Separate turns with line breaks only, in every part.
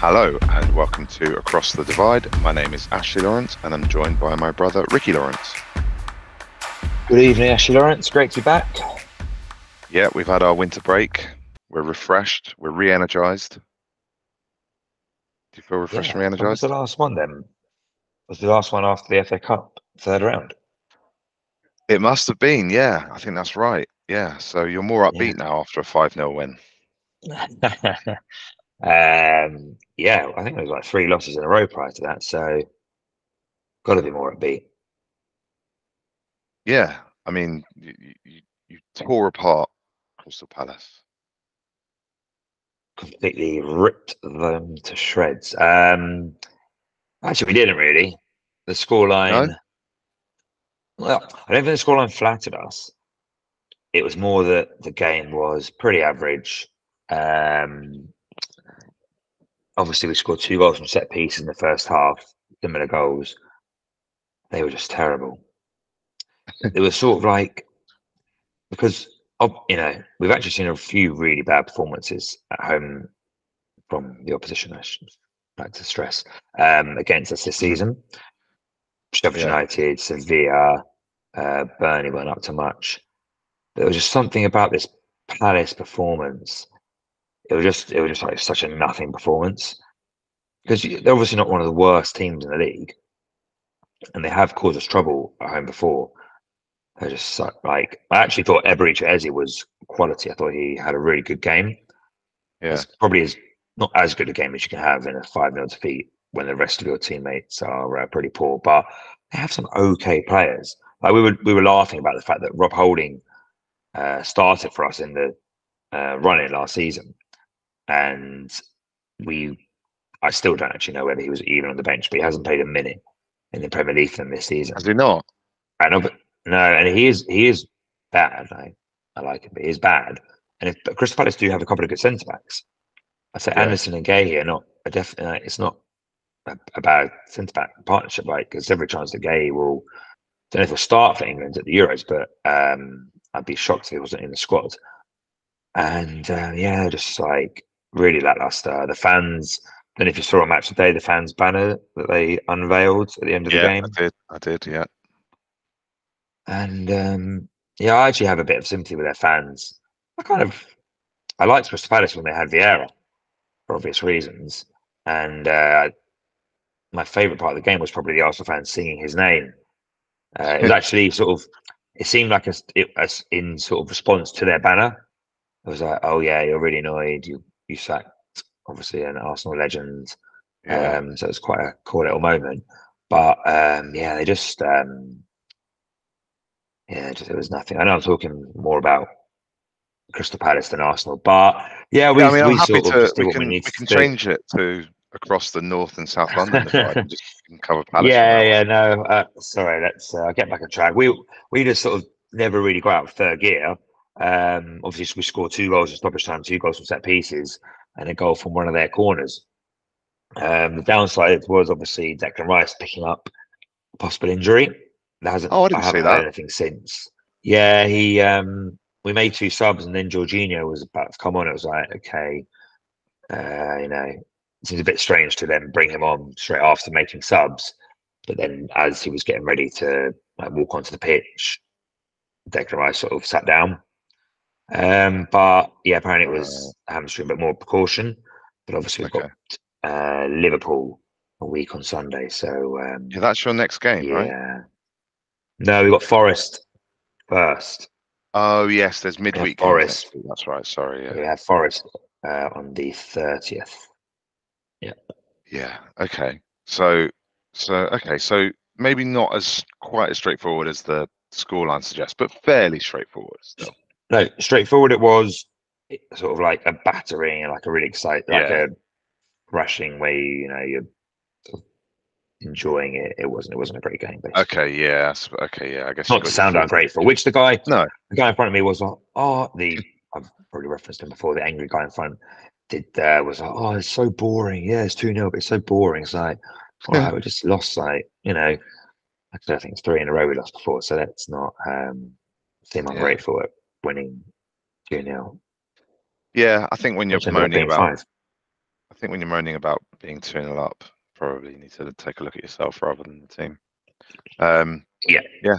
Hello and welcome to Across the Divide. My name is Ashley Lawrence and I'm joined by my brother Ricky Lawrence.
Good evening, Ashley Lawrence. Great to be back.
Yeah, we've had our winter break. We're refreshed. We're re-energized. Do you feel refreshed
Yeah,
and
was
re-energized?
was the last one then? Was the last one after the FA Cup third round?
It must have been. Yeah, I think that's right. Yeah, so you're more
Yeah.
upbeat now after a five 0 win.
um, yeah, I think there was like three losses in a row prior to that, so got to be more at upbeat.
Yeah, I mean, you, you, you tore apart Crystal Palace.
Completely ripped them to shreds. Um, actually, we didn't really. The scoreline. Well, I don't think the scoreline flattered us. It was more that the game was pretty average. Um, obviously, we scored two goals from set pieces in the first half, similar goals. They were just terrible. it was sort of like because you know we've actually seen a few really bad performances at home from the opposition. I should like to stress um, against us this season. Sheffield
Yeah.
United, Sevilla, uh, Burnley weren't up to much. There was just something about this Palace performance. It was just it was just like such a nothing performance because they're obviously not one of the worst teams in the league, and they have caused us trouble at home before. They're just like I actually thought Eberechi Eze was quality. I thought he had a really good game.
Yeah,
It's probably is not as good a game as you can have in a 5 0 defeat when the rest of your teammates are uh, pretty poor, but they have some okay players. Like we were, we were laughing about the fact that Rob Holding uh, started for us in the uh, running last season, and we, I still don't actually know whether he was even on the bench, but he hasn't played a minute in the Premier League for them this season.
has he not?
I know, but no, and he is he is bad. I, I like him, but he's bad. And if but Crystal Palace do have a couple of good centre backs, I say
Yeah.
Andersen and Guéhi are not a definitely. It's not a, a bad centre back partnership, right? Because every chance that Guéhi will, don't know if he'll start for England at the Euros, but um, I'd be shocked if he wasn't in the squad. And uh, yeah, just like really lackluster. The fans. Then if you saw a match today, the fans banner that they unveiled at the end of the
Yeah,
game.
I did. I did. Yeah.
And um, yeah, I actually have a bit of sympathy with their fans. I kind of I liked Crystal Palace when they had Vieira for obvious reasons, and uh, my favourite part of the game was probably the Arsenal fans singing his name. Uh, it was actually sort of it seemed like a, it was in sort of response to their banner. It was like, oh yeah, you're really annoyed. You you sacked obviously an Arsenal legend.
Yeah.
Um, so it's quite a cool little moment. But um, yeah, they just um, yeah, just, it was nothing. I know I'm talking more about Crystal Palace than Arsenal, but yeah, we,
yeah, I mean, I'm
we
happy
sort of
to. We can
we
we can
to do.
change it to across the north and south London divide and just cover Palace.
yeah, yeah, no, uh, sorry, let's uh, get back on track. We we just sort of never really got out of third gear. Um, obviously, we scored two goals in stoppage time, two goals from set pieces, and a goal from one of their corners. Um, the downside was obviously Declan Rice picking up a possible injury. There hasn't.
Oh, I didn't see
haven't
that.
anything since. Yeah, he. Um, we made two subs, and then Jorginho was about to come on. It was like, okay, uh, you know, it seems a bit strange to then bring him on straight after making subs. But then, as he was getting ready to like, walk onto the pitch, Declan Rice sort of sat down. Um, but yeah, apparently it was hamstring, but more precaution. But obviously, we've
Okay.
got uh, Liverpool a week on Sunday, so um,
Yeah, that's your next game, right?
yeah. No, we've got Forest first.
Oh yes, there's midweek.
Forest.
next That's right. Sorry.
We
Yeah.
have Forest uh, on the thirtieth.
Yeah. Yeah. Okay. So, so okay. So maybe not as quite as straightforward as the scoreline suggests, but fairly straightforward still.
No, straightforward. It was sort of like a battering, like a really exciting, like
Yeah.
a rushing where you, know you're sort of enjoying it. It wasn't. It wasn't a great game. Basically.
Okay. Yeah. Okay. Yeah. I guess.
Not to sound ungrateful. Which the guy,
No.
the guy in front of me was like, oh, the I've probably referenced him before. The angry guy in front did uh, was like, oh, it's so boring. Yeah, it's two 0 but it's so boring. It's like, all right, we just lost. Like, you know, actually, I think it's three in a row we lost before, so let's not um, seem
Yeah.
ungrateful at winning two 0
Yeah. I think when you're moaning about, I think when you're moaning about being 2 0 up, probably you need to take a look at yourself rather than the team. Um,
yeah.
Yeah.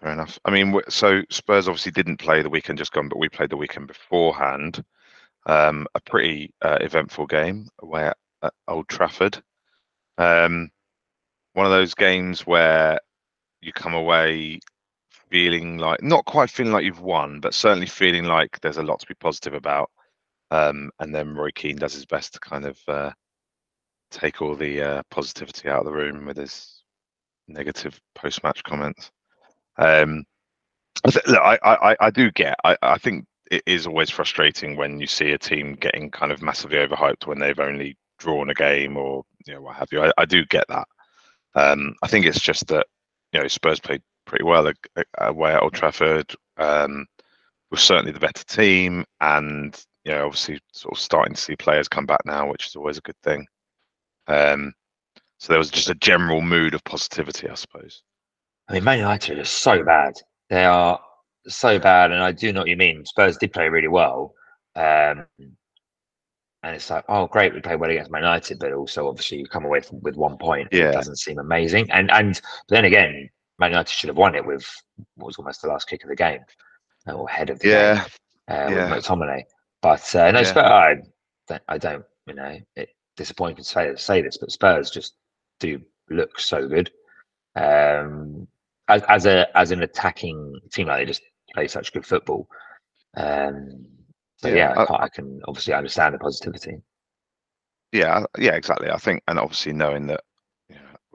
Fair enough. I mean, so Spurs obviously didn't play the weekend just gone, but we played the weekend beforehand. Um, a pretty uh, eventful game away at, at Old Trafford. Um, one of those games where you come away feeling like not quite feeling like you've won, but certainly feeling like there's a lot to be positive about. Um, and then Roy Keane does his best to kind of uh, take all the uh, positivity out of the room with his negative post-match comments. Um, look, I, I, I do get. I, I think it is always frustrating when you see a team getting kind of massively overhyped when they've only drawn a game or you know what have you. I, I do get that. Um, I think it's just that you know Spurs played pretty well away at Old Trafford. Um, we're certainly the better team, and you know obviously sort of starting to see players come back now, which is always a good thing. Um, so there was just a general mood of positivity, I suppose.
I mean, Man United are so bad. They are so bad, and I do know what you mean. Spurs did play really well, um, and it's like, oh, great, we played well against Man United, but also obviously you come away from, with one point. Yeah. It doesn't seem amazing, and and then again, Man United should have won it with what was almost the last kick of the game or head of the
yeah.
game uh, yeah. with McTominay. But uh, no, yeah. Spurs, I don't, I don't, you know, it disappointing to say, say this, but Spurs just do look so good. Um, as, as a as an attacking team, like they just play such good football. Um, so yeah, yeah I, I, can obviously understand the positivity.
Yeah, yeah, exactly. I think, and obviously knowing that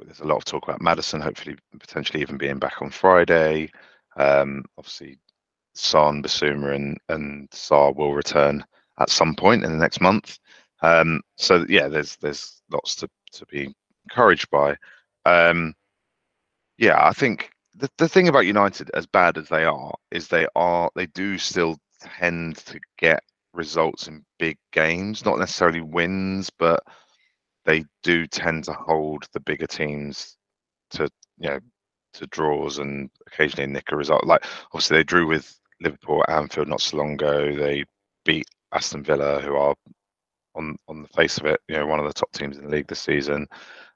there's a lot of talk about Maddison, hopefully potentially even being back on Friday. Um, obviously, Son, Bissouma and and Sarr will return at some point in the next month. Um, so yeah, there's there's lots to to be encouraged by. Um, yeah, I think the, the thing about United, as bad as they are, is they are they do still tend to get results in big games, not necessarily wins, but they do tend to hold the bigger teams to you know to draws and occasionally nick a result. Like obviously they drew with Liverpool at Anfield not so long ago. They beat Aston Villa, who are on on the face of it, you know, one of the top teams in the league this season.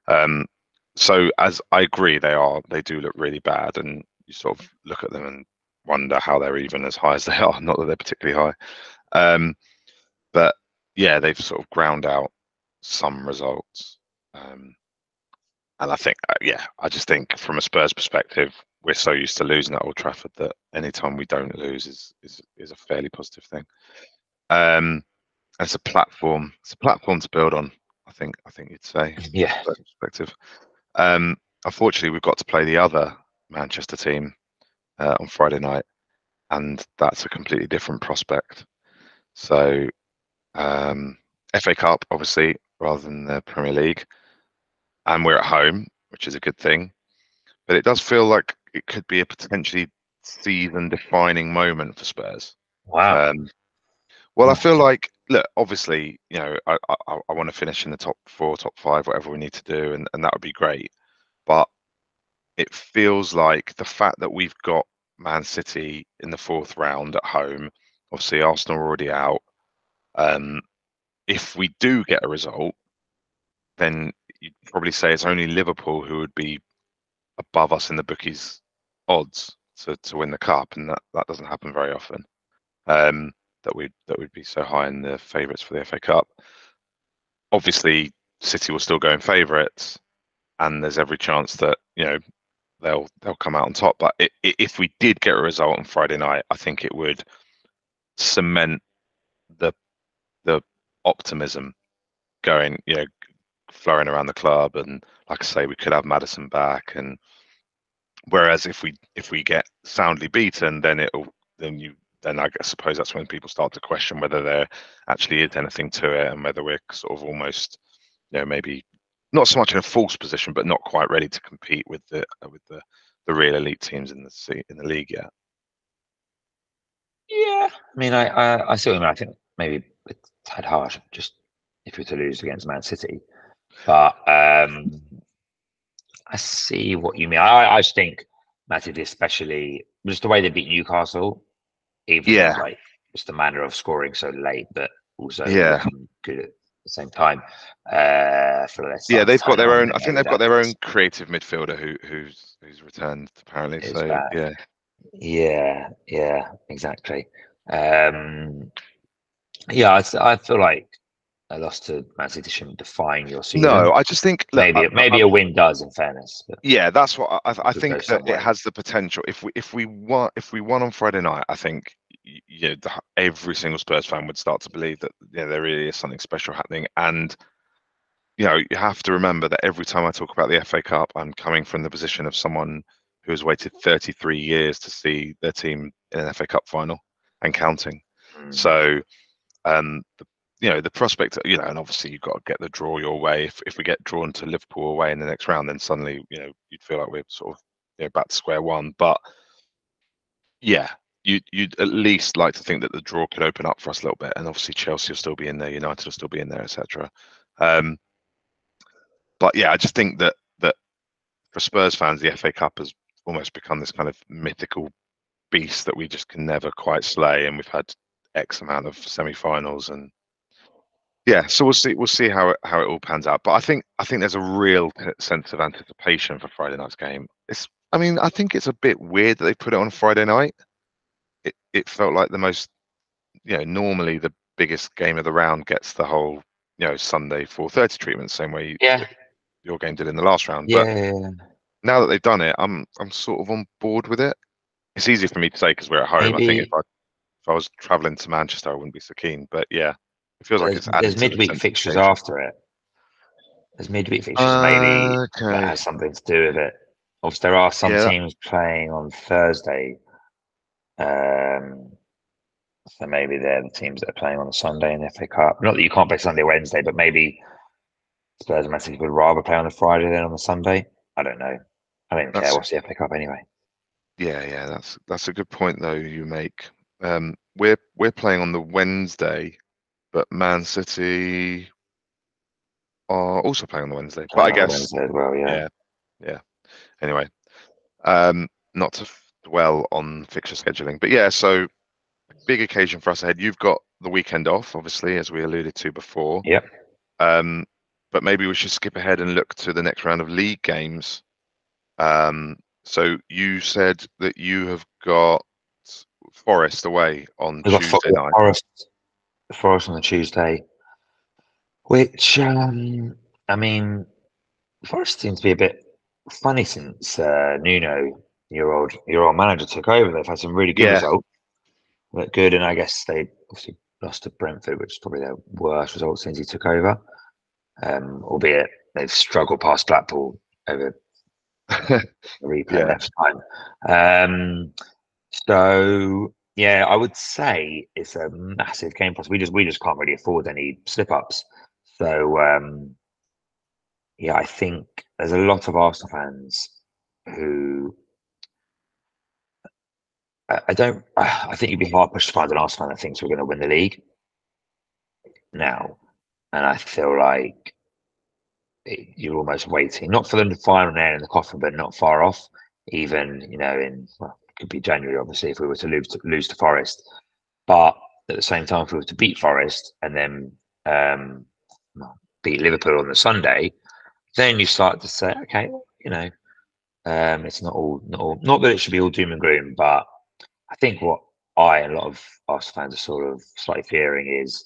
Um, so as I agree, they are they do look really bad, and you sort of look at them and wonder how they're even as high as they are. Not that they're particularly high, um, but yeah, they've sort of ground out some results. Um, and I think, uh, yeah, I just think from a Spurs perspective, we're so used to losing at Old Trafford that anytime we don't lose is is, is a fairly positive thing. Um, it's a platform. It's a platform to build on. I think. I think you'd say.
Yeah.
Perspective. Um, unfortunately, we've got to play the other Manchester team uh, on Friday night, and that's a completely different prospect. So, um, FA Cup, obviously, rather than the Premier League, and we're at home, which is a good thing. But it does feel like it could be a potentially season-defining moment for Spurs.
Wow. Um,
well, I feel like look, obviously, you know, I, I, I want to finish in the top four, top five, whatever we need to do, and, and that would be great. But it feels like the fact that we've got Man City in the fourth round at home, obviously Arsenal are already out. Um, if we do get a result, then you'd probably say it's only Liverpool who would be above us in the bookies odds to, to win the cup, and that, that doesn't happen very often. Um, that we that would be so high in the favourites for the FA Cup. Obviously, City will still go in favourites, and there's every chance that you know they'll they'll come out on top. But it, it, if we did get a result on Friday night, I think it would cement the the optimism going, you know, flowing around the club. And like I say, we could have Maddison back. And whereas if we if we get soundly beaten, then it'll then you then I suppose that's when people start to question whether there actually is anything to it and whether we're sort of almost, you know, maybe not so much in a false position, but not quite ready to compete with the with the the real elite teams in the in the league yet.
Yeah, I mean, I I, I mean. I think maybe it's tad hard just if we were to lose against Man City, but um, I see what you mean. I I just think Man especially just the way they beat Newcastle, even
yeah,
like just the manner of scoring so late, but also
yeah,
good at the same time. Uh, for
yeah, they've got their own. I think they've got their own creative midfielder who who's who's returned apparently. so back. yeah,
yeah, yeah, exactly. Um, yeah, I, I feel like a loss to Man City shouldn't define your season.
No, I just think
maybe
look,
maybe I, a win does. In fairness,
yeah, that's what I, I think that it has the potential. If we if we won if we won on Friday night, I think you know, every single Spurs fan would start to believe that yeah, there really is something special happening. And you know, you have to remember that every time I talk about the FA Cup, I'm coming from the position of someone who has waited 33 years to see their team in an FA Cup final and counting. Mm. So, um, the, you know, the prospect, you know, and obviously you've got to get the draw your way. If if we get drawn to Liverpool away in the next round, then suddenly, you know, you'd feel like we're sort of you know, back to square one. But yeah, you you'd at least like to think that the draw could open up for us a little bit, and obviously Chelsea will still be in there, United will still be in there, etc. Um, but yeah, I just think that that for Spurs fans, the FA Cup has almost become this kind of mythical beast that we just can never quite slay, and we've had X amount of semi-finals and yeah, so we'll see. We'll see how it, how it all pans out. But I think I think there's a real sense of anticipation for Friday night's game. It's I mean I think it's a bit weird that they put it on Friday night it, it felt like the most you know normally the biggest game of the round gets the whole you know Sunday 4:30 treatment same way
yeah
your game did in the last round
yeah,
but now that they've done it I'm I'm sort of on board with it it's easier for me to say because we're at home Maybe. I think if I if I was traveling to Manchester I wouldn't be so keen but yeah it feels
there's,
like
it's there's midweek fixtures after it there's midweek fixtures uh, maybe okay. that has something to do with it obviously there are some yeah. teams playing on Thursday um, so maybe they're the teams that are playing on a Sunday in the FA Cup. Not that you can't play Sunday, Wednesday, but maybe Spurs and Man City would rather play on the Friday than on the Sunday. I don't know. I don't that's, care. What's the FA Cup anyway?
Yeah, yeah, that's that's a good point though. You make. Um, we're we're playing on the Wednesday, but Man City are also playing on the Wednesday. But I guess
well. Yeah.
yeah, yeah. Anyway, um, not to dwell on fixture scheduling. But yeah, so big occasion for us ahead. You've got the weekend off, obviously, as we alluded to before.
Yep.
Um, but maybe we should skip ahead and look to the next round of league games. Um, so you said that you have got Forest away on Tuesday night.
Forest, Forest on the Tuesday, which um, I mean, Forest seems to be a bit funny since uh, Nuno your old your old manager took over. They've had some really good yeah. results. Look good, and I guess they obviously lost to Brentford, which is probably their worst result since he took over. Um, albeit they've struggled past Blackpool over replay yeah. time. Um, so yeah, I would say it's a massive game for us. We just we just can't really afford any slip ups. So um, yeah, I think there's a lot of Arsenal fans who I don't. I think you'd be hard pushed to find an Arsenal fan that thinks we're going to win the league now, and I feel like it, you're almost waiting not for them to fire an air in the coffin, but not far off. Even you know, in well, could be January, obviously, if we were to lose to lose to Forest, but at the same time, if we were to beat Forest and then um, beat Liverpool on the Sunday, then you start to say, okay, you know, um, it's not all not all not that it should be all doom and gloom, but I think what I and a lot of us fans are sort of slightly fearing is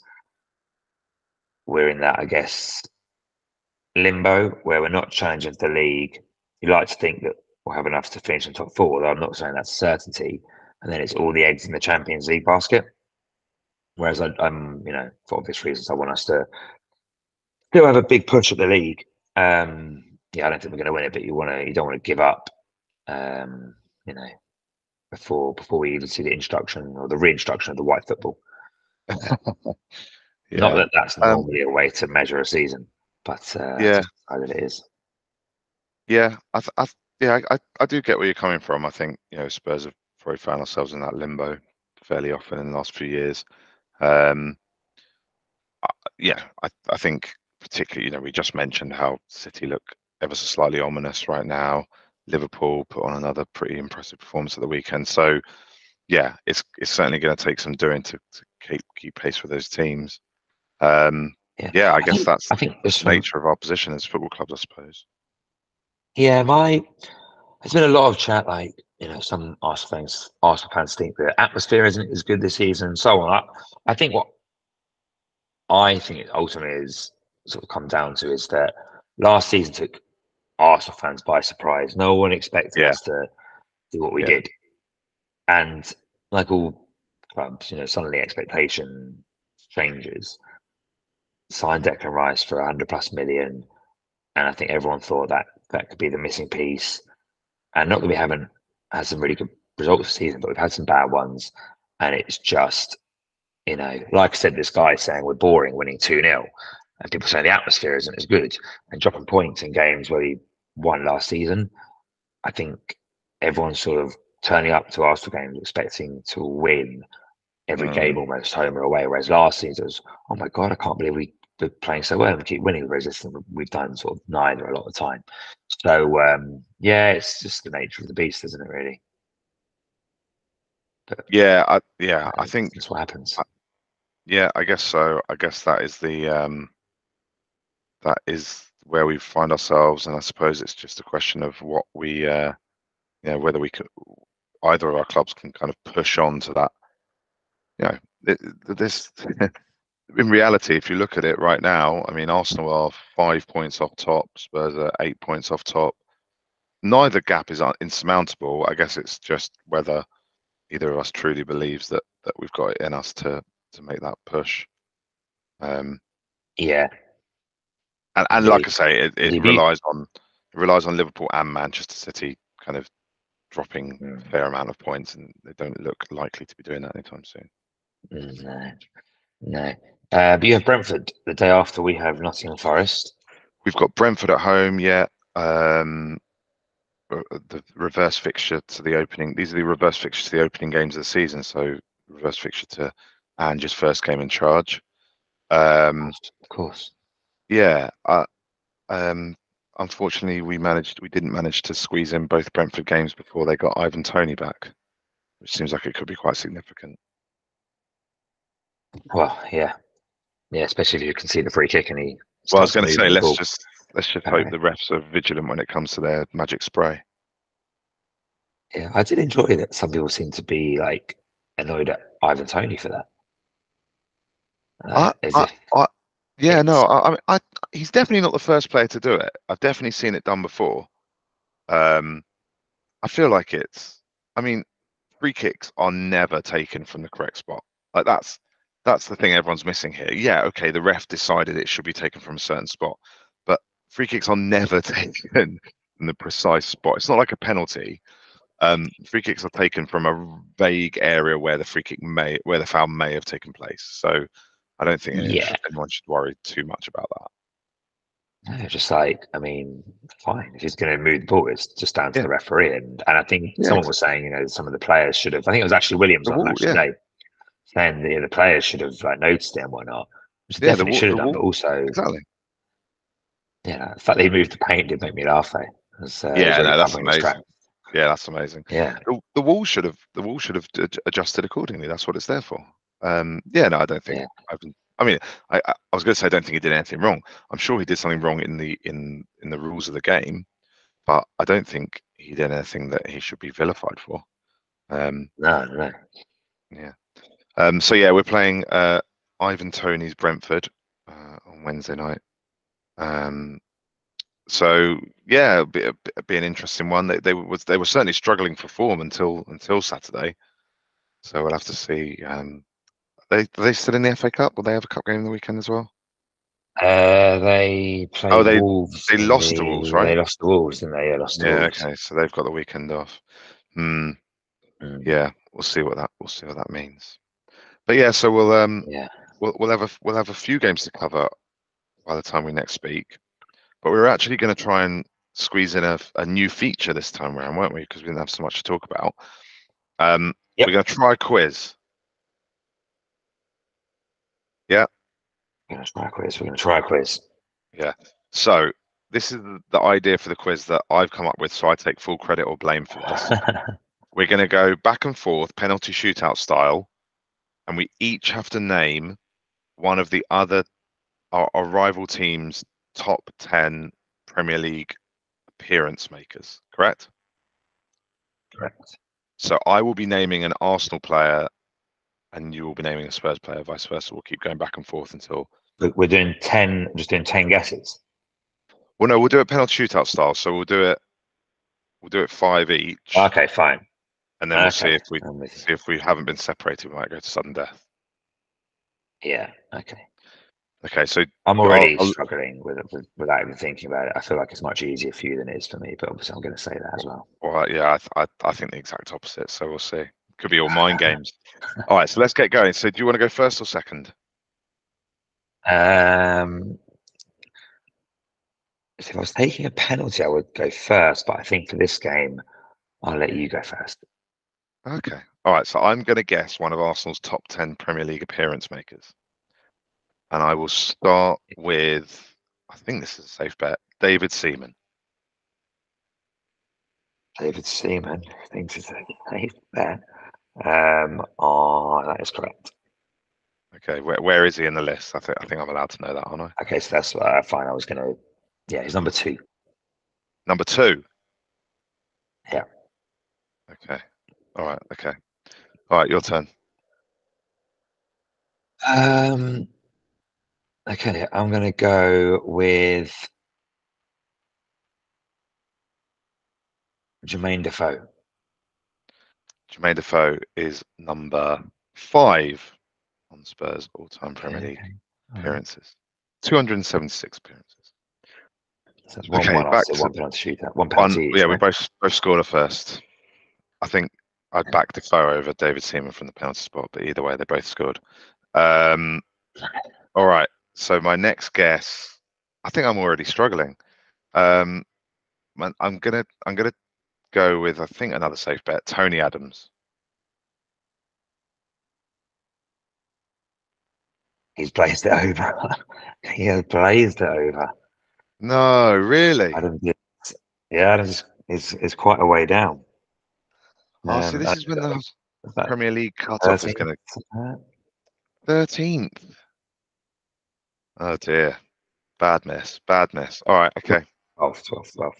we're in that, I guess, limbo where we're not challenging the league. You like to think that we'll have enough to finish in top four, though I'm not saying that's certainty. And then it's all the eggs in the Champions League basket. Whereas I, am you know, for obvious reasons, I want us to still have a big push at the league. Um, yeah, I don't think we're going to win it, but you want to, you don't want to give up. Um, you know, before before we even see the introduction or the reintroduction of the white football. yeah. Not that that's um, normally um, a way to measure a season, but uh,
yeah,
that it is.
Yeah, I, th- I yeah, I, I do get where you're coming from. I think you know Spurs have probably found ourselves in that limbo fairly often in the last few years. Um, yeah, I, I think particularly, you know, we just mentioned how City look ever so slightly ominous right now. Liverpool put on another pretty impressive performance at the weekend. So, yeah, it's it's certainly going to take some doing to, to keep keep pace with those teams. Um,
Yeah,
yeah, I, guess
think,
that's
I think
the nature of our position as football clubs, I suppose.
Yeah, my there's been a lot of chat, like you know, some Arsenal fans, Arsenal fans think the atmosphere isn't as good this season, and so on. I, I think what I think it ultimately is sort of come down to is that last season took Arsenal fans by surprise. No one expected
Yeah.
us to do what we
Yeah.
did, and like all clubs, you know, suddenly expectation changes. Signed Declan Rice for 100 plus million, and I think everyone thought that that could be the missing piece. And not that we haven't had some really good results this season, but we've had some bad ones, and it's just, you know, like I said, this guy saying we're boring, winning 2 0, and people saying the atmosphere isn't as good, and dropping points in games where we won last season. I think everyone's sort of turning up to Arsenal games expecting to win every
Mm.
game almost home or away. Whereas last season it was, oh my god, I can't believe we we're playing so well and we keep winning. the resistance we've done sort of neither a lot of the time. So um, yeah, it's just the nature of the beast, isn't it? Really. But
Yeah, I, yeah, I think
that's what happens.
Yeah, I guess so. I guess that is the um that is where we find ourselves, and I suppose it's just a question of what we uh you know, whether we could either of our clubs can kind of push on to that. You know, th- th- this in reality, if you look at it right now, I mean Arsenal are five points off top, Spurs are eight points off top. Neither gap is insurmountable. I guess it's just whether either of us truly believes that that we've got it in us to to make that push. Um
Yeah,
And, and like I say, it, it relies on it relies on Liverpool and Manchester City kind of dropping
Mm.
a fair amount of points, and they don't look likely to be doing that anytime soon.
Mm, no, no. Uh, but you have Brentford the day after we have Nottingham Forest.
We've got Brentford at home, yeah. Um, uh, the reverse fixture to the opening. These are the reverse fixtures to the opening games of the season. So reverse fixture to Ange's first game in charge. Um,
Of course.
yeah. Uh, um, unfortunately, we managed. We didn't manage to squeeze in both Brentford games before they got Ivan Toney back, which seems like it could be quite significant.
Well, yeah, yeah. Especially if you can see the free kick and he.
Well, I was going to say, let's
ball.
just let's just hope the refs are vigilant when it comes to their magic spray.
Yeah, I did enjoy that. Some people seem to be like annoyed at Ivan Toney for that. Uh,
I- I- I- Yeah, no, I, I, I, he's definitely not the first player to do it. I've definitely seen it done before. Um, I feel like it's. I mean, free kicks are never taken from the correct spot. Like that's that's the thing everyone's missing here. Yeah, okay, the ref decided it should be taken from a certain spot, but free kicks are never taken in the precise spot. It's not like a penalty. Um, free kicks are taken from a vague area where the free kick may, where the foul may have taken place. So I don't think anyone,
Yeah.
should, anyone should worry too much about that.
no, just like I mean, fine. If he's going to move the ball, it's just down to
Yeah.
the referee. And and I think
Yeah,
someone was saying, you know, some of the players should have. I think it was actually Williams on match
yeah.
today, saying that the players should have like noticed it and whatnot. Which
Yeah,
definitely
wall-
should have
the
done. But also,
Exactly.
yeah, the fact that he moved the paint did make me laugh. Though. Was, uh,
Yeah, no, that's amazing.
track.
Yeah, that's amazing.
Yeah,
The, the wall should have the wall should have adjusted accordingly. That's what it's there for. Um, yeah, no, I don't think.
Yeah.
I've been, I mean, I, I was going to say I don't think he did anything wrong. I'm sure he did something wrong in the in in the rules of the game, but I don't think he did anything that he should be vilified for. Um,
no, no.
Um, so yeah, we're playing uh, Ivan Toney's Brentford uh, on Wednesday night. Um, so yeah, it'll be, it'll be an interesting one. They they was they were certainly struggling for form until until Saturday. So we'll have to see. Um, they are they still in the FA Cup? Will they have a cup game in the weekend as well?
Uh, they played
Oh, they-
Wolves.
they lost
the-
Wolves, right?
They lost to Wolves, didn't they? Yeah, lost to
Yeah.
Wolves.
Okay. So they've got the weekend off. Hmm.
Mm,
Yeah. We'll see what that we'll see what that means. But yeah, so we'll um
yeah.
we'll we'll have a we'll have a few games to cover by the time we next speak. But we were actually going to try and squeeze in a, a new feature this time around, weren't we? Because we didn't have so much to talk about. Um,
Yep.
We're going to try a quiz. Yeah.
We're gonna try a quiz. We're gonna try a quiz. Yeah.
So this is the, the idea for the quiz that I've come up with, so I take full credit or blame for this. We're going to go back and forth, penalty shootout style, and we each have to name one of the other our, our rival team's top 10 Premier League appearance makers, correct?
Correct.
So I will be naming an Arsenal player and you will be naming a Spurs player, vice versa. We'll keep going back and forth until.
We're doing 10, just doing 10 guesses.
Well, no, we'll do it penalty shootout style. So we'll do it. We'll do it five each,
Okay, fine.
And then we'll see
Okay,
if we
I'm with you.
see if we haven't been separated. We might go to sudden death.
Yeah, okay.
Okay, so
I'm already
I'll-
struggling with it with, without even thinking about it. I feel like it's much easier for you than it is for me, but obviously I'm going to say that as well.
well, yeah, I, th- I I think the exact opposite. So we'll see. Could be all mind games. All right, so let's get going. So do you want to go first or second?
Um, if I was taking a penalty, I would go first, but I think for this game, I'll let you go first.
Okay. All right. So I'm going to guess one of Arsenal's top 10 Premier League appearance makers. And I will start with, I think this is a safe bet, David Seaman.
David Seaman thinks it's a safe bet. Um, oh, that is correct.
Okay. Where, where is he in the list? I think, I think I'm allowed to know that, aren't I?
Okay, so that's uh, fine. I was going to, yeah, he's number two.
Number two.
Yeah.
Okay. All right. Okay. All right. Your turn.
Um, okay, I'm going to go with Jermaine Defoe.
Jermaine Defoe is number five on Spurs all time Premier League
Okay, right.
appearances. 276 appearances.
So one,
Okay,
one,
back to
one penalty shootout, one
One,
penalty. each,
yeah, we both both scored a first. I think I'd back Defoe over David Seaman from the penalty spot, but either way, they both scored. Um, all right. So my next guess, I think I'm already struggling. Um, I'm gonna I'm gonna go with I think another safe bet, Tony Adams.
He's blazed it over. he has blazed it over.
No, really.
Adams, yeah, Adams is is quite a way down.
Oh, so this is when the Premier League cut-off is
13th,
going to 13th. Oh dear, bad miss, bad miss. All right, okay.
that. 12, 12, 12.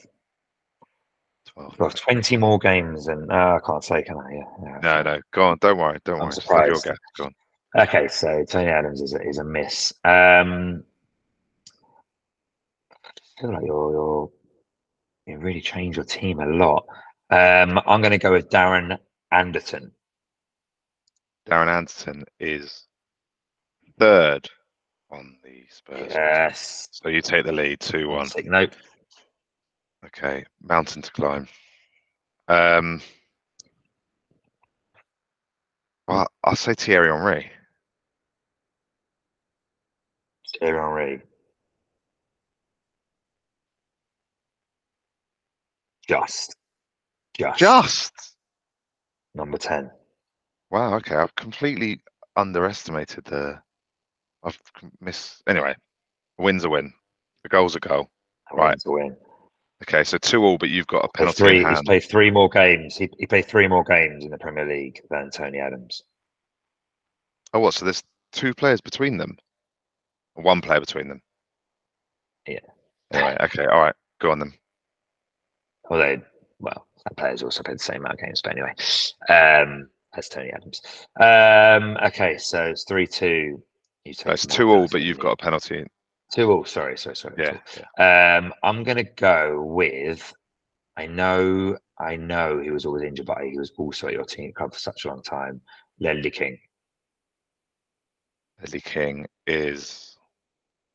12.
Well, 20 more games and uh, I can't say, can I? Yeah. yeah,
No, no, go on. Don't worry. Don't
I'm
worry. It's not your
surprised.
Go on.
Okay, so Tony Adams is a, is a miss. Um, I feel like you're, you're you really changed your team a lot. Um, I'm going to go with Darren Anderton.
Darren Anderton is third on the Spurs.
Yes.
So you take the lead, two one.
Take note.
Okay, mountain to climb. Um, well, I'll say Thierry Henry.
Thierry Henry. Just. Just.
Just
Number 10.
wow. Okay, I've completely underestimated the. I've missed. Anyway, a win's a win. A goal's a goal. Right.
Wins the win.
Okay, so two all, but you've got a penalty
Three, he's played three more games. He, he played three more games in the Premier League than Tony Adams.
Oh, what? So there's two players between them. One player between them.
Yeah.
Anyway, okay, all right, go on then.
they well, that player's also played the same amount of games, but anyway, um, as Tony Adams. Um, okay, so it's 3 2. You
it's two all, but you've got a penalty.
Two all. Sorry, sorry, sorry.
Yeah.
two. Um, I'm going to go with. I know, I know he was always injured, but he was also at your team club for such a long time. Ledley King.
Ledley King is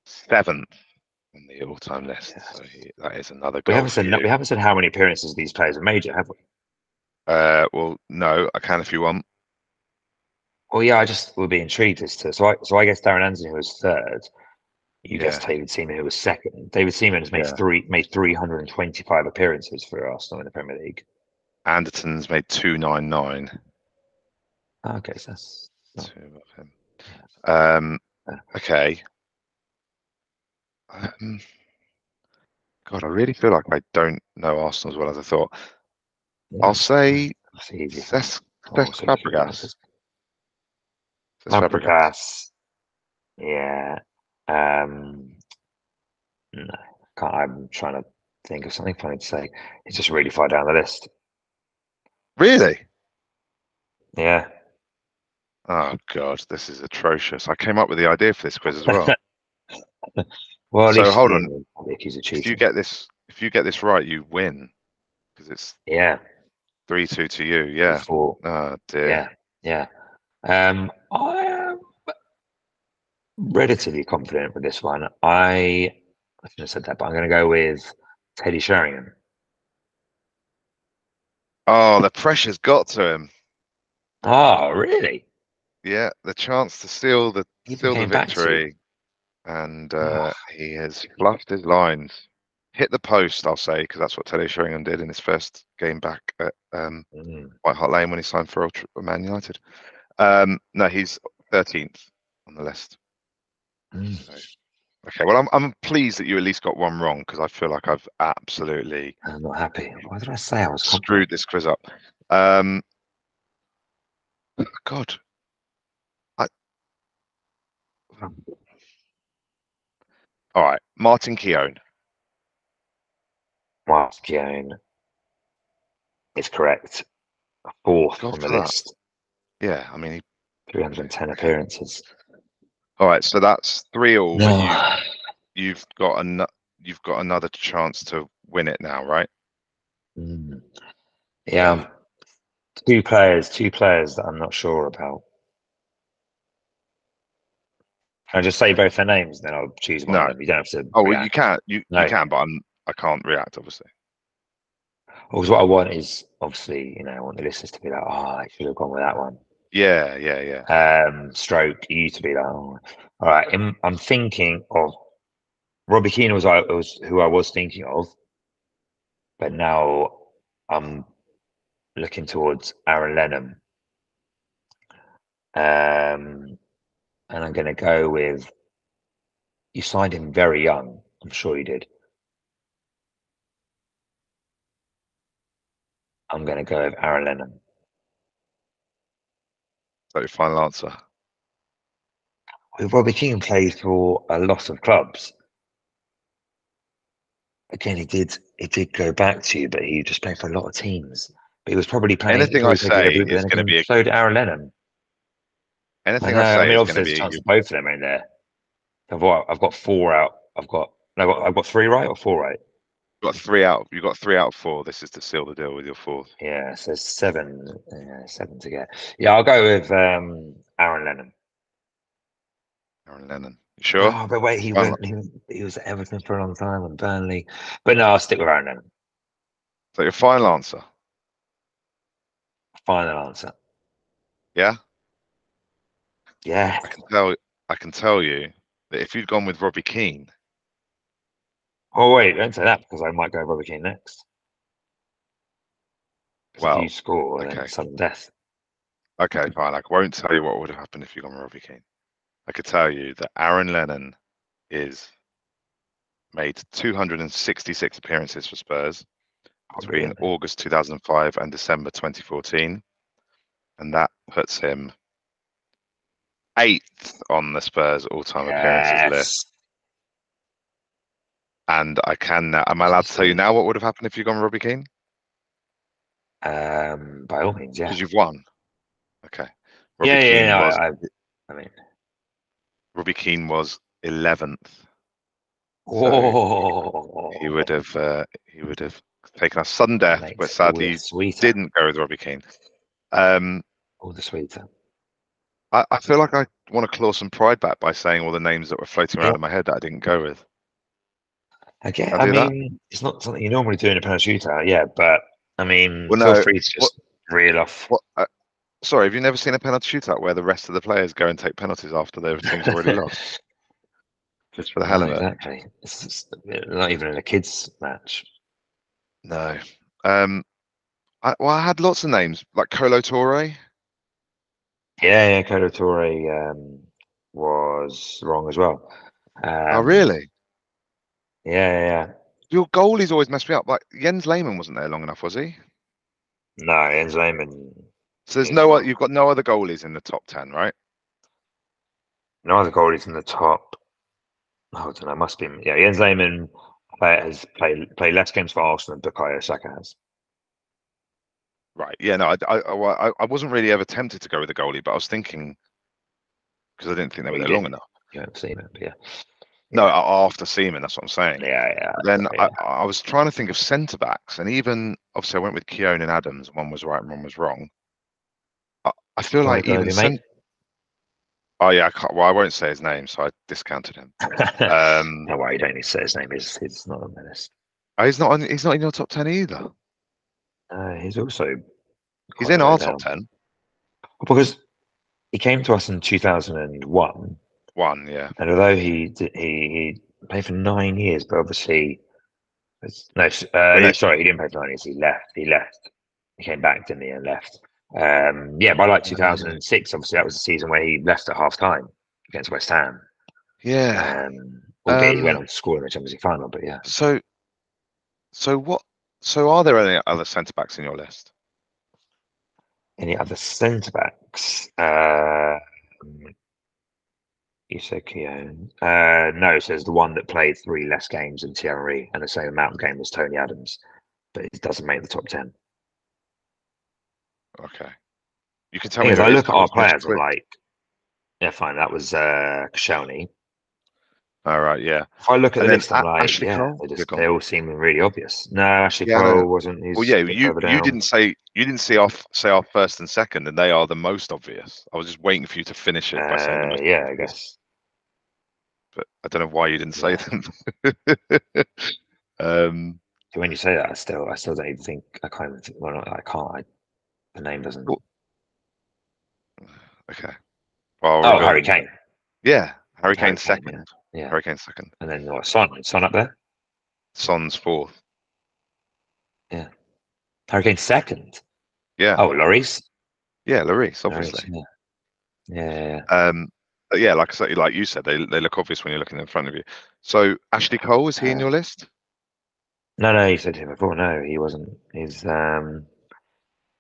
seventh on the all-time list.
Yeah.
So he, that is another
We haven't said
you.
we haven't said how many appearances these players have made yet, have we?
Uh, well, no, I can if you want.
Well, yeah, I just would be intrigued as to so I so I guess Darren Anderton who was third. You
Yeah.
guessed David Seaman who was second. David Seaman has made
Yeah.
three made three hundred and twenty five appearances for Arsenal in the Premier League.
Anderton's made two nine nine.
Okay, so that's Oh.
Two of him. Um, okay. Um, God, I really feel like I don't know Arsenal as well as I thought.
yeah,
I'll say. Cesc
Oh,
Fabregas. Fabregas.
Yeah. Um No, I'm trying to think of something funny to say. It's just really far down the list.
Really?
Yeah.
Oh god, this is atrocious. I came up with the idea for this quiz as well.
well,
So, hold on.
probably accused
if you get this, if you get this right, you win because it's
yeah.
three two to you. Yeah.
Four.
Oh dear.
Yeah. Yeah. Um, I am relatively confident with this one. I I shouldn't have said that, but I'm going to go with Teddy Sheringham.
Oh, the pressure's got to him.
Oh, really?
Yeah, the chance to steal the
He
steal the
came back to
victory, and uh, he has fluffed his lines. Hit the post, I'll say, because that's what Teddy Sheringham did in his first game back at um,
Mm.
White Hart Lane when he signed for Ultra Man United. Um, no, he's 13th on the list.
Mm.
Okay, well, I'm I'm pleased that you at least got one wrong because I feel like I've absolutely
I'm not happy. Why did I say I was
screwed this quiz up. Um, God, all right, Martin Keown.
Mark Keown is correct. Fourth
God
on the
that.
list.
Yeah, I mean, he,
310 appearances.
all right, so that's three all. but you,
No.
you've got an, you've got another chance to win it now, right?
Mm. Yeah. Two players, two players that I'm not sure about. Can I just say both their names, then I'll choose one
No.
You don't have to.
Oh, well, you can, you,
No.
you can, but I'm I can't react, obviously.
Because what I want is obviously, you know, I want the listeners to be like, oh, I should have gone with that one.
Yeah, yeah, yeah.
Um, stroke, you to be like, oh. all right. I'm, I'm thinking of Robbie Keane was, I was who I was thinking of, but now I'm looking towards Aaron Lennon. Um, and I'm going to go with. You signed him very young. I'm sure you did. I'm going to go with Aaron Lennon.
So your final answer.
Well, Robbie Keane played for a lot of clubs. Again, he did. He did go back to you, but he just played for a lot of teams. But he was probably playing.
Anything I say is gonna
again,
be a-
So did Aaron Lennon. I
Anything
know.
I,
I,
say
mean,
is
obviously,
going to be.
chance both of them in there. I've got, I've got four out. I've got no. I've got- I've got three right or four right.
You've got three out. You got three out of four. This is to seal the deal with your fourth.
Yeah, so seven. Yeah, seven to get. Yeah, I'll go with um, Aaron Lennon.
Aaron Lennon. You sure?
Oh, but wait, he
Well-
went. He, was- he was at Everton for a long time and Burnley. But no, I'll stick with Aaron Lennon.
So your final answer.
Final answer.
Yeah.
Yeah.
I can tell. I can tell you that if you'd gone with Robbie Keane,
Oh wait, don't say that because I might go Robbie Keane next.
Well,
you score,
okay.
sudden death.
okay, fine. I won't tell you what would have happened if you'd gone with Robbie Keane. I could tell you that Aaron Lennon is made 266 appearances for Spurs oh,
between
August 2005 and December 2014, and that puts him eighth on the Spurs all-time appearances list. And I can. Am I allowed to tell you now what would have happened if you'd gone Robbie Keane?
Um, by all means, yeah.
Because you've won. Okay. Robbie
Yeah,
Keane
yeah, no,
was,
I, I mean,
Robbie Keane was 11th.
oh,
He would have. Uh, he would have taken a sudden death, but sadly
sweeter.
didn't go with Robbie Keane. Um,
all the sweeter.
I, I feel like I want to claw some pride back by saying all the names that were floating around
Yeah.
in my head that I didn't go with.
Okay,
I'll
I
that.
mean, it's not something you normally do in a penalty shootout, yeah, but I mean,
Well,
feel free to just reel off.
What? Uh, sorry, have you never seen a penalty shootout where the rest of the players go and take penalties after their team's already lost? Just for the hell
No,
of it.
exactly. It's just, not even in a kids' match.
No. Um, I, well, I had lots of names like Kolo Touré.
Yeah, yeah, Kolo Touré um, was wrong as well. Um,
oh, really?
Yeah, yeah, yeah.
Your goalies always mess me up. Like Jens Lehmann wasn't there long enough, was he?
No, Jens Lehmann.
So there's no. You've got no other goalies in the top ten, right?
No other goalies in the top oh, I don't know. Must be yeah. Jens Lehmann play, has played played less games for Arsenal than Bukayo Saka has.
Right. Yeah. No, I, I, I, I wasn't really ever tempted to go with the goalie, but I was thinking because I didn't think they were there long enough.
You haven't seen it, yeah.
No, after Seaman, that's what I'm saying.
Yeah, yeah.
Then
yeah.
I, I was trying to think of centre backs, and even obviously I went with Keown and Adams. One was right and one was wrong. I, I feel like even cent- Oh yeah, I can't, well I won't say his name, so I discounted him. Um,
no worry, you don't need to say his name. He's, he's not on the list.
he's not on, he's not in your top ten either.
Uh, he's also
He's in our top ten.
because he came to us in 2001,
One, yeah.
and although he did, he, he played for nine years, but obviously, it's, no, uh, no, sorry, he didn't play for nine years. He left. He left. He came back, didn't he, and left. Um, yeah, by like 2006, obviously that was the season where he left at half time against West Ham.
Yeah.
Um, albeit he went
Um,
on to score in the Champions League final, but yeah.
So, so what? So are there any other centre backs in your list?
Any other centre backs? Uh, you said Keown. Uh, no, it says the one that played three less games than Thierry and the same amount of game as Tony Adams, but it doesn't make the top ten.
Okay. You can tell me. who
I look at our players, I'm like, yeah, fine, that was uh, Koscielny.
All right. Yeah.
If I look at
And
the list, I'm like,
Ashley
yeah,
Cole?
they, just, they all seem really obvious. No, Ashley
Yeah.
Cole wasn't.
Well, yeah. You you didn't say you didn't see off say our first and second, and they are the most obvious. I was just waiting for you to finish it by saying
Uh, yeah, I guess.
but I don't know why you didn't say
Yeah.
them. um.
When you say that, I still, I still don't even think I can't. Even think, well, not- I can't. I, the name doesn't.
Well, Okay. Well,
oh, Harry Kane.
Yeah. Harry
Harry
Kane
Kane,
second.
Yeah.
Harry Kane second.
And then what? Son, Son up there.
Son's fourth.
Harry Kane second.
Yeah.
Oh, Lloris.
Yeah. Lloris,
Lloris,
obviously.
Yeah. Yeah, yeah, yeah.
Um. yeah, like I said, like you said, they they look obvious when you're looking in front of you. So Ashley Cole is he in
Uh,
your list?
No, no, you said him before. No, he wasn't. He's um.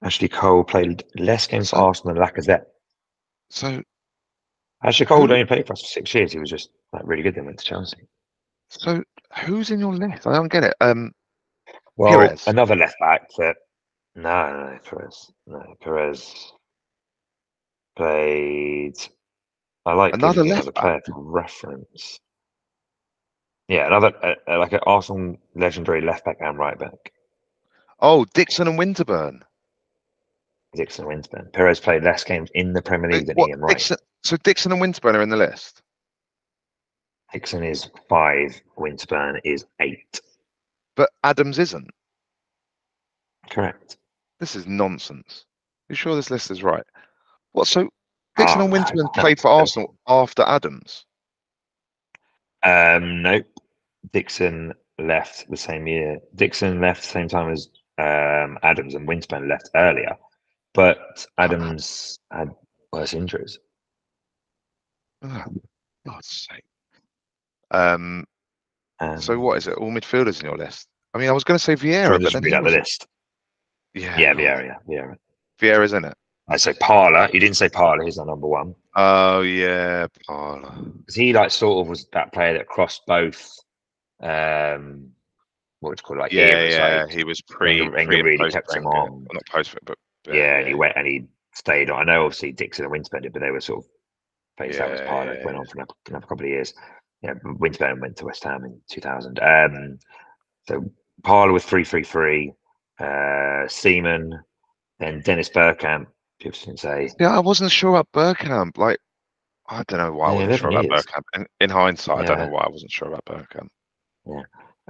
Ashley Cole played less games for Arsenal than Lacazette.
So
Cole
Who-
only played for us for six years. He was just like really good. Then went to Chelsea.
so who's in your list? I don't get it. Um.
Well,
Pires.
another left back that no, no, no, Pires. No, Pires played. I like
Another left
another player for reference. Yeah, another uh, uh, like an Arsenal legendary left back and right back.
Oh, Dixon and Winterburn.
Dixon and Winterburn. Pires played less games in the Premier League than
What,
Ian Wright.
Dixon, so Dixon and Winterburn are in the list.
Dixon is five. Winterburn is eight.
But Adams isn't.
Correct.
This is nonsense. You sure this list is right? What? So Dixon
Oh,
and Winterburn
no,
played for
no.
Arsenal after Adams.
Um, nope. Dixon left the same year. Dixon left the same time as um, Adams, and Winston left earlier. But Adams had worse injuries.
Oh, God's sake. Um.
Um,
So what is it? All midfielders in your list? I mean, I was going to say Vieira, but then
read out the list?
Yeah,
Yeah. Vieira. Yeah, Vieira.
Vieira's in it.
I say Parlour. You didn't say Parlour. He's our number one.
Oh yeah, Parlour.
because he like sort of was that player that crossed both. Um, what would you call it? Like
Yeah,
eras,
yeah.
like-
He was pre,
Wenger
pre
really kept him on.
Well, not post, but but,
yeah, and he went and he stayed on. I know obviously Dixon and did, but they were sort of phased out as
Yeah,
Parlour.
yeah,
went on for another, another couple of years. Yeah, but Winston went to West Ham in 2000. Um, so Parlour with three three three. Uh, Seaman, then Dennis Bergkamp. People can say
Yeah, I wasn't sure about Bergkamp. Like, I don't know why I wasn't sure about
years.
Bergkamp. In, in hindsight, I don't know why I wasn't sure about Bergkamp.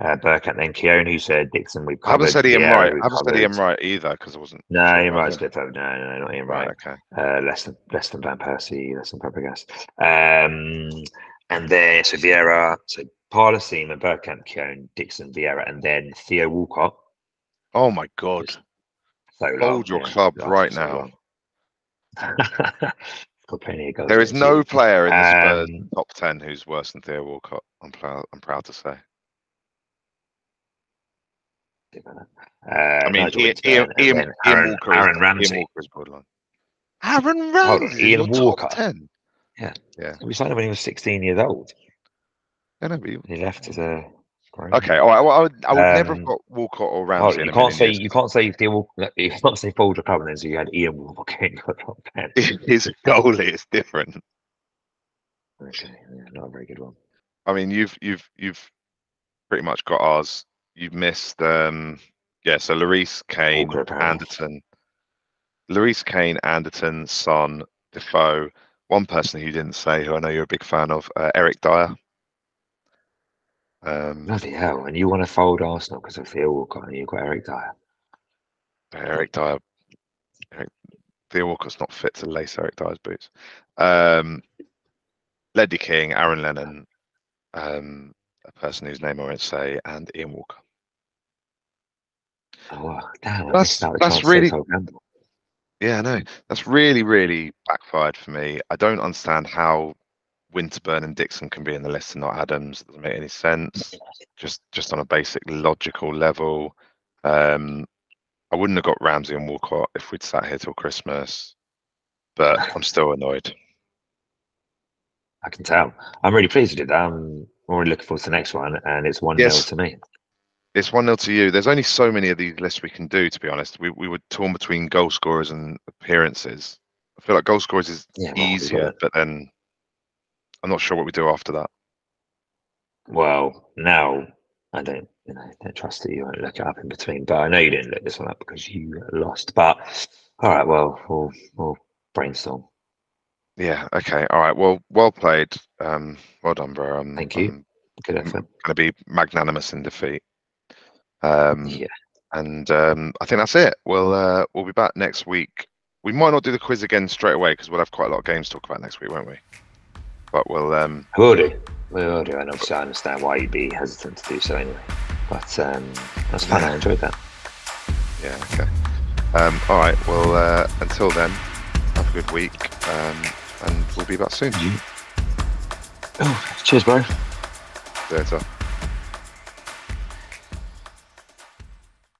Uh, Bergkamp, then Keown, who said Dixon. We've
I haven't said Ian
Vieira,
Wright. I haven't said Ian
covered.
Wright either because I wasn't.
No,
sure
Ian Wright's bit further. No, no, not Ian Wright.
Okay.
Uh, less than less than Van Persie, less than Fabregas. Um, and then so Vieira, so Parlour, Seaman, Bergkamp, Keown, Dixon, Vieira, and then Theo Walcott.
Oh my God.
So long,
Hold your
yeah,
club right
so
now.
Got plenty of goals
There is no player in the
Um,
top ten who's worse than Theo Walcott. I'm proud. I'm proud to say.
Uh,
I mean,
Nigel
Ian,
Winterburn,
Ian,
and
Ian,
then
Ian
Aaron,
Walker.
Aaron Ramsey.
Ian Walker is borderline. Aaron
on,
Ramsey.
Ian
your top
Walker.
ten.
We signed him when he was 16 years old.
Yeah, no, but you-
He left as a.
Okay, all right. Well, I would, I would never have
Um,
got Walcott or
Oh,
Ramsey. in
you
a
can't say you can't say Theo Walcott, you can't say Paul recovered and so you had Ian Walker getting got top ten.
His goalie is different.
Okay, yeah, not a very good one.
I mean, you've you've you've pretty much got ours. You've missed, um, yeah. So Lloris, Kane,
Walker.
Anderton, Lloris, Kane, Anderton, Son, Defoe. One person who you didn't say, who I know you're a big fan of, uh, Eric Dier. Um,
Bloody hell! And you want to fold Arsenal because of Theo Walcott and you've got Eric Dier.
Eric Dier. Eric, Theo Walcott's not fit to lace Eric Dier's boots. Um, Ledley King, Aaron Lennon, um, a person whose name I won't say, and Ian Walker.
Oh, damn!
That's-
missed out the
that's
chance to say
really- Yeah, I know. That's really, really backfired for me. I don't understand how Winterburn and Dixon can be in the list and not Adams. It doesn't make any sense. Just just on a basic logical level. Um, I wouldn't have got Ramsey and Walcott if we'd sat here till Christmas. But I'm still annoyed.
I can tell. I'm really pleased did that. I'm already looking forward to the next one, and it's one 0
Yes.
to me.
It's 1 0 to you. There's only so many of these lists we can do, to be honest. We, we were torn between goal scorers and appearances. I feel like goal scorers is
Yeah, well, we've got
easier, but then I'm not sure what we do after that.
Well, now I don't, you know, don't trust that you won't look it up in between. But I know you didn't look this one up because you lost. But all right, well, we'll we'll brainstorm.
Yeah. Okay. All right. Well, well played. Um, well done, bro. I'm,
Thank you.
I'm
Good effort.
going to be magnanimous in defeat. Um,
yeah.
and um, I think that's it. We'll uh, we'll be back next week. We might not do the quiz again straight away because we'll have quite a lot of games to talk about next week, won't we? But we'll um,
We will do. We will do. And obviously, I understand why you'd be hesitant to do so anyway. But um, that's fun. I enjoyed that.
yeah. Okay. Um, all right. Well, uh, until then, have a good week, um, and we'll be back soon.
Oh, cheers, bro.
Later.